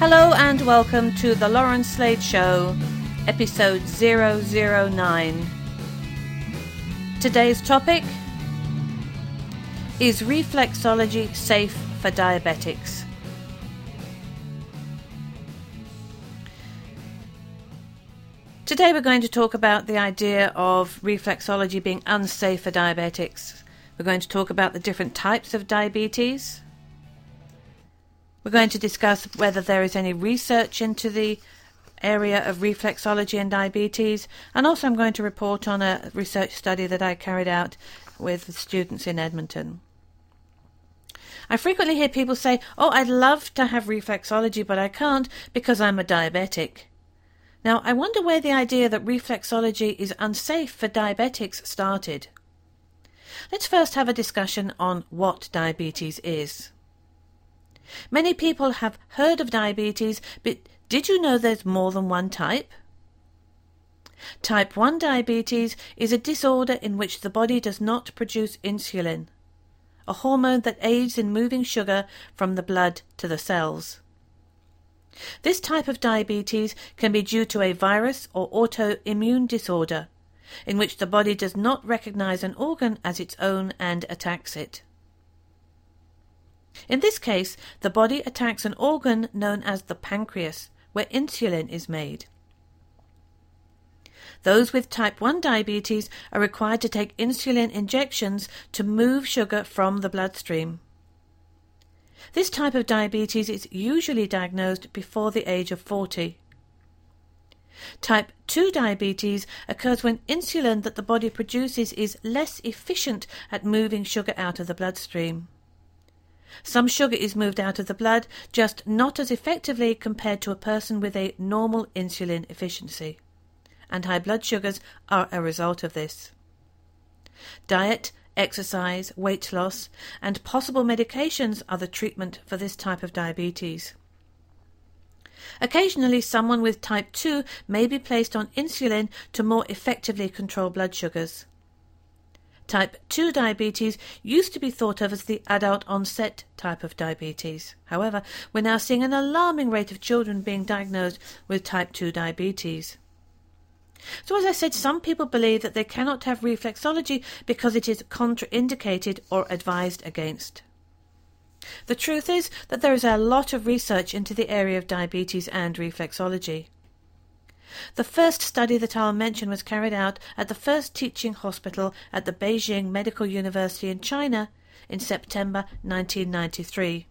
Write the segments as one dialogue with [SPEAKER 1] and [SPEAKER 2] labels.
[SPEAKER 1] Hello and welcome to the Lauren Slade Show, episode 009. Today's topic is reflexology safe for diabetics? Today we're going to talk about the idea of reflexology being unsafe for diabetics. We're going to talk about the different types of diabetes. We're going to discuss whether there is any research into the area of reflexology and diabetes, and also I'm going to report on a research study that I carried out with students in Edmonton. I frequently hear people say, Oh, I'd love to have reflexology, but I can't because I'm a diabetic. Now, I wonder where the idea that reflexology is unsafe for diabetics started. Let's first have a discussion on what diabetes is. Many people have heard of diabetes, but did you know there's more than one type? Type 1 diabetes is a disorder in which the body does not produce insulin, a hormone that aids in moving sugar from the blood to the cells. This type of diabetes can be due to a virus or autoimmune disorder, in which the body does not recognize an organ as its own and attacks it. In this case, the body attacks an organ known as the pancreas, where insulin is made. Those with type 1 diabetes are required to take insulin injections to move sugar from the bloodstream. This type of diabetes is usually diagnosed before the age of 40. Type 2 diabetes occurs when insulin that the body produces is less efficient at moving sugar out of the bloodstream. Some sugar is moved out of the blood, just not as effectively compared to a person with a normal insulin efficiency. And high blood sugars are a result of this. Diet exercise, weight loss, and possible medications are the treatment for this type of diabetes. Occasionally, someone with type 2 may be placed on insulin to more effectively control blood sugars. Type 2 diabetes used to be thought of as the adult onset type of diabetes. However, we're now seeing an alarming rate of children being diagnosed with type 2 diabetes. So, as I said, some people believe that they cannot have reflexology because it is contraindicated or advised against. The truth is that there is a lot of research into the area of diabetes and reflexology. The first study that I'll mention was carried out at the first teaching hospital at the Beijing Medical University in China in September 1993.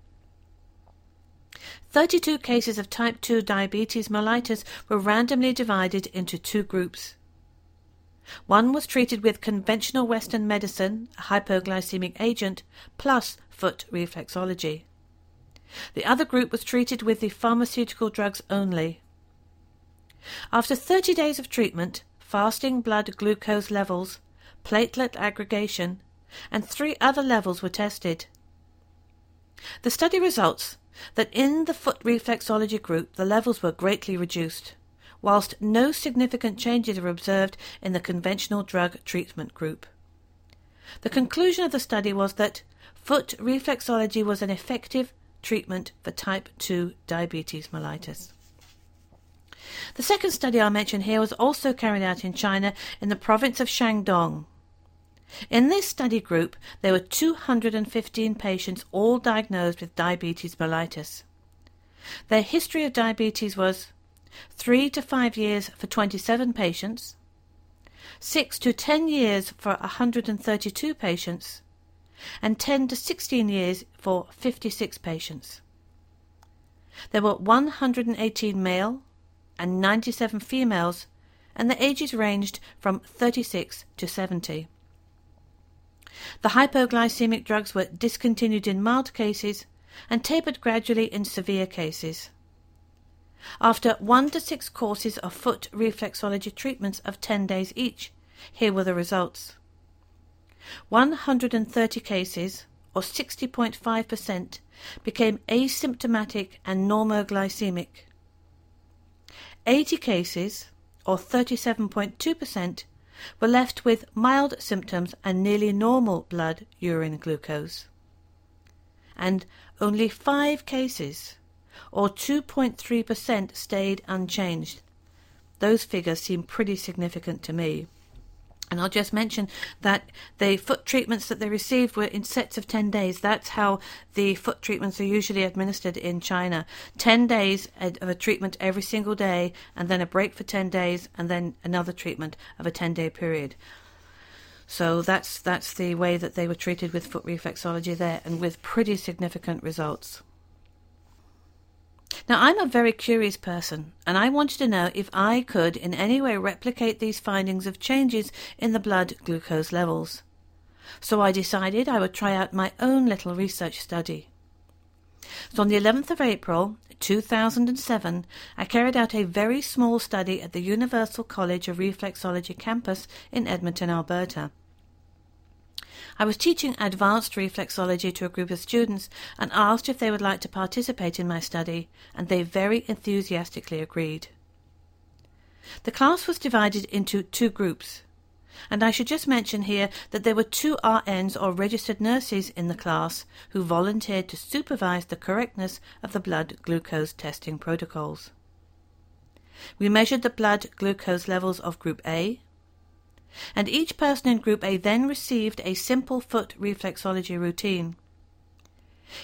[SPEAKER 1] 32 cases of type 2 diabetes mellitus were randomly divided into two groups. One was treated with conventional Western medicine, a hypoglycemic agent, plus foot reflexology. The other group was treated with the pharmaceutical drugs only. After 30 days of treatment, fasting blood glucose levels, platelet aggregation, and three other levels were tested. The study results that in the foot reflexology group the levels were greatly reduced, whilst no significant changes were observed in the conventional drug treatment group. The conclusion of the study was that foot reflexology was an effective treatment for type 2 diabetes mellitus. The second study I'll mention here was also carried out in China in the province of Shandong. In this study group, there were 215 patients all diagnosed with diabetes mellitus. Their history of diabetes was 3 to 5 years for 27 patients, 6 to 10 years for 132 patients, and 10 to 16 years for 56 patients. There were 118 male and 97 females, and the ages ranged from 36 to 70. The hypoglycemic drugs were discontinued in mild cases and tapered gradually in severe cases. After one to six courses of foot reflexology treatments of 10 days each, here were the results. 130 cases, or 60.5%, became asymptomatic and normoglycemic. 80 cases, or 37.2%, were left with mild symptoms and nearly normal blood urine glucose. And only five cases, or 2.3% stayed unchanged. Those figures seem pretty significant to me. And I'll just mention that the foot treatments that they received were in sets of 10 days. That's how the foot treatments are usually administered in China. 10 days of a treatment every single day, and then a break for 10 days, and then another treatment of a 10 day period. So that's, that's the way that they were treated with foot reflexology there, and with pretty significant results. Now, I'm a very curious person, and I wanted to know if I could in any way replicate these findings of changes in the blood glucose levels. So I decided I would try out my own little research study. So on the 11th of April, 2007, I carried out a very small study at the Universal College of Reflexology campus in Edmonton, Alberta. I was teaching advanced reflexology to a group of students and asked if they would like to participate in my study, and they very enthusiastically agreed. The class was divided into two groups, and I should just mention here that there were two RNs or registered nurses in the class who volunteered to supervise the correctness of the blood glucose testing protocols. We measured the blood glucose levels of Group A, and each person in Group A then received a simple foot reflexology routine.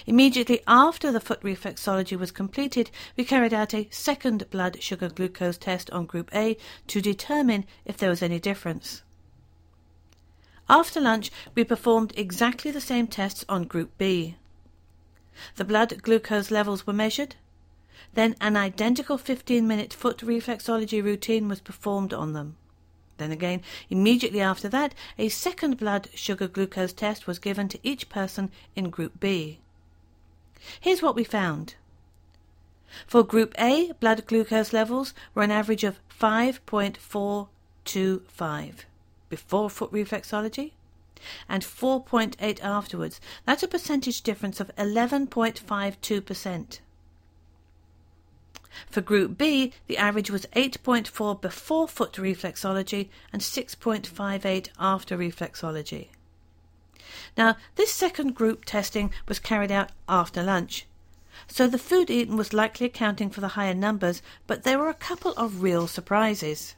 [SPEAKER 1] Immediately after the foot reflexology was completed, we carried out a second blood sugar glucose test on Group A to determine if there was any difference. After lunch, we performed exactly the same tests on Group B. The blood glucose levels were measured. Then an identical 15 minute foot reflexology routine was performed on them. Then again, immediately after that, a second blood sugar glucose test was given to each person in Group B. Here's what we found. For Group A, blood glucose levels were an average of 5.425 before foot reflexology and 4.8 afterwards. That's a percentage difference of 11.52%. For Group B, the average was 8.4 before foot reflexology and 6.58 after reflexology. Now, this second group testing was carried out after lunch. So the food eaten was likely accounting for the higher numbers, but there were a couple of real surprises.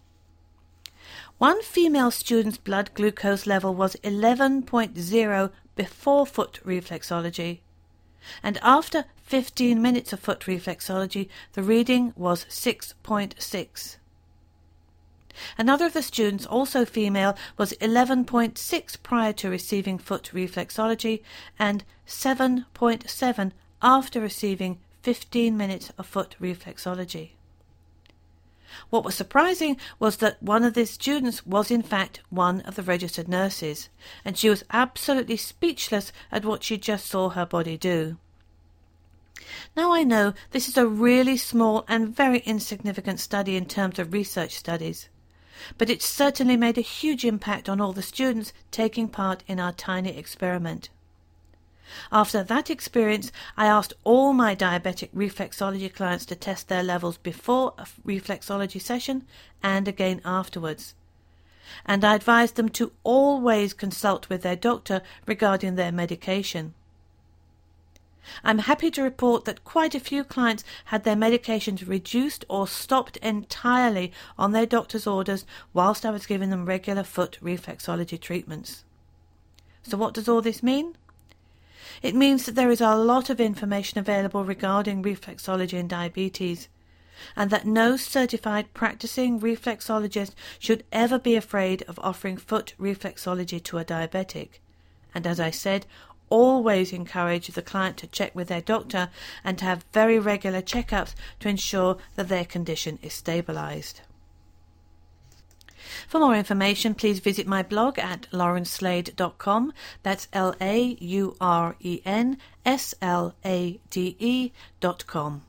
[SPEAKER 1] One female student's blood glucose level was 11.0 before foot reflexology, and after 15 minutes of foot reflexology, the reading was 6.6. Another of the students, also female, was 11.6 prior to receiving foot reflexology and 7.7 after receiving 15 minutes of foot reflexology. What was surprising was that one of the students was in fact one of the registered nurses, and she was absolutely speechless at what she just saw her body do. Now I know this is a really small and very insignificant study in terms of research studies, but it certainly made a huge impact on all the students taking part in our tiny experiment. After that experience, I asked all my diabetic reflexology clients to test their levels before a reflexology session and again afterwards. And I advised them to always consult with their doctor regarding their medication. I'm happy to report that quite a few clients had their medications reduced or stopped entirely on their doctor's orders whilst I was giving them regular foot reflexology treatments. So, what does all this mean? It means that there is a lot of information available regarding reflexology and diabetes, and that no certified practicing reflexologist should ever be afraid of offering foot reflexology to a diabetic. And as I said, always encourage the client to check with their doctor and to have very regular checkups to ensure that their condition is stabilized. For more information, please visit my blog at laurenslade.com. That's L A U R E N S L A D E.com.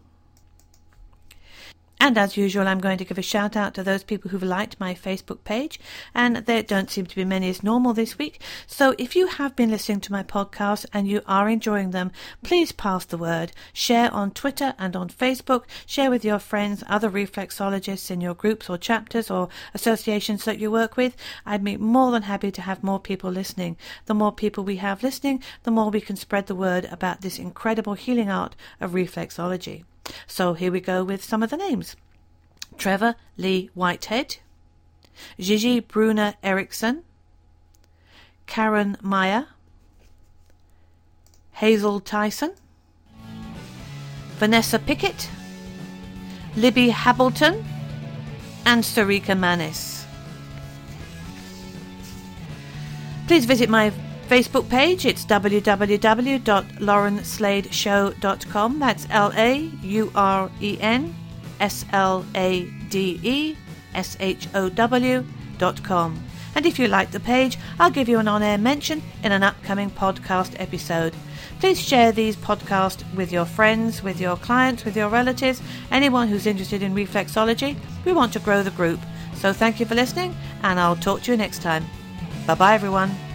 [SPEAKER 1] And as usual, I'm going to give a shout out to those people who've liked my Facebook page, and there don't seem to be many as normal this week. So if you have been listening to my podcast and you are enjoying them, please pass the word. Share on Twitter and on Facebook. Share with your friends, other reflexologists in your groups or chapters or associations that you work with. I'd be more than happy to have more people listening. The more people we have listening, the more we can spread the word about this incredible healing art of reflexology. So here we go with some of the names. Trevor Lee Whitehead, Gigi Bruna Eriksson, Karen Meyer, Hazel Tyson, Vanessa Pickett, Libby Hableton, and Sarika Manis. Please visit my Facebook page. It's www.laurenslade.show.com. That's L A U R E N S L A D E S H O W dot com. And if you like the page, I'll give you an on air mention in an upcoming podcast episode. Please share these podcasts with your friends, with your clients, with your relatives, anyone who's interested in reflexology. We want to grow the group. So thank you for listening, and I'll talk to you next time. Bye bye, everyone.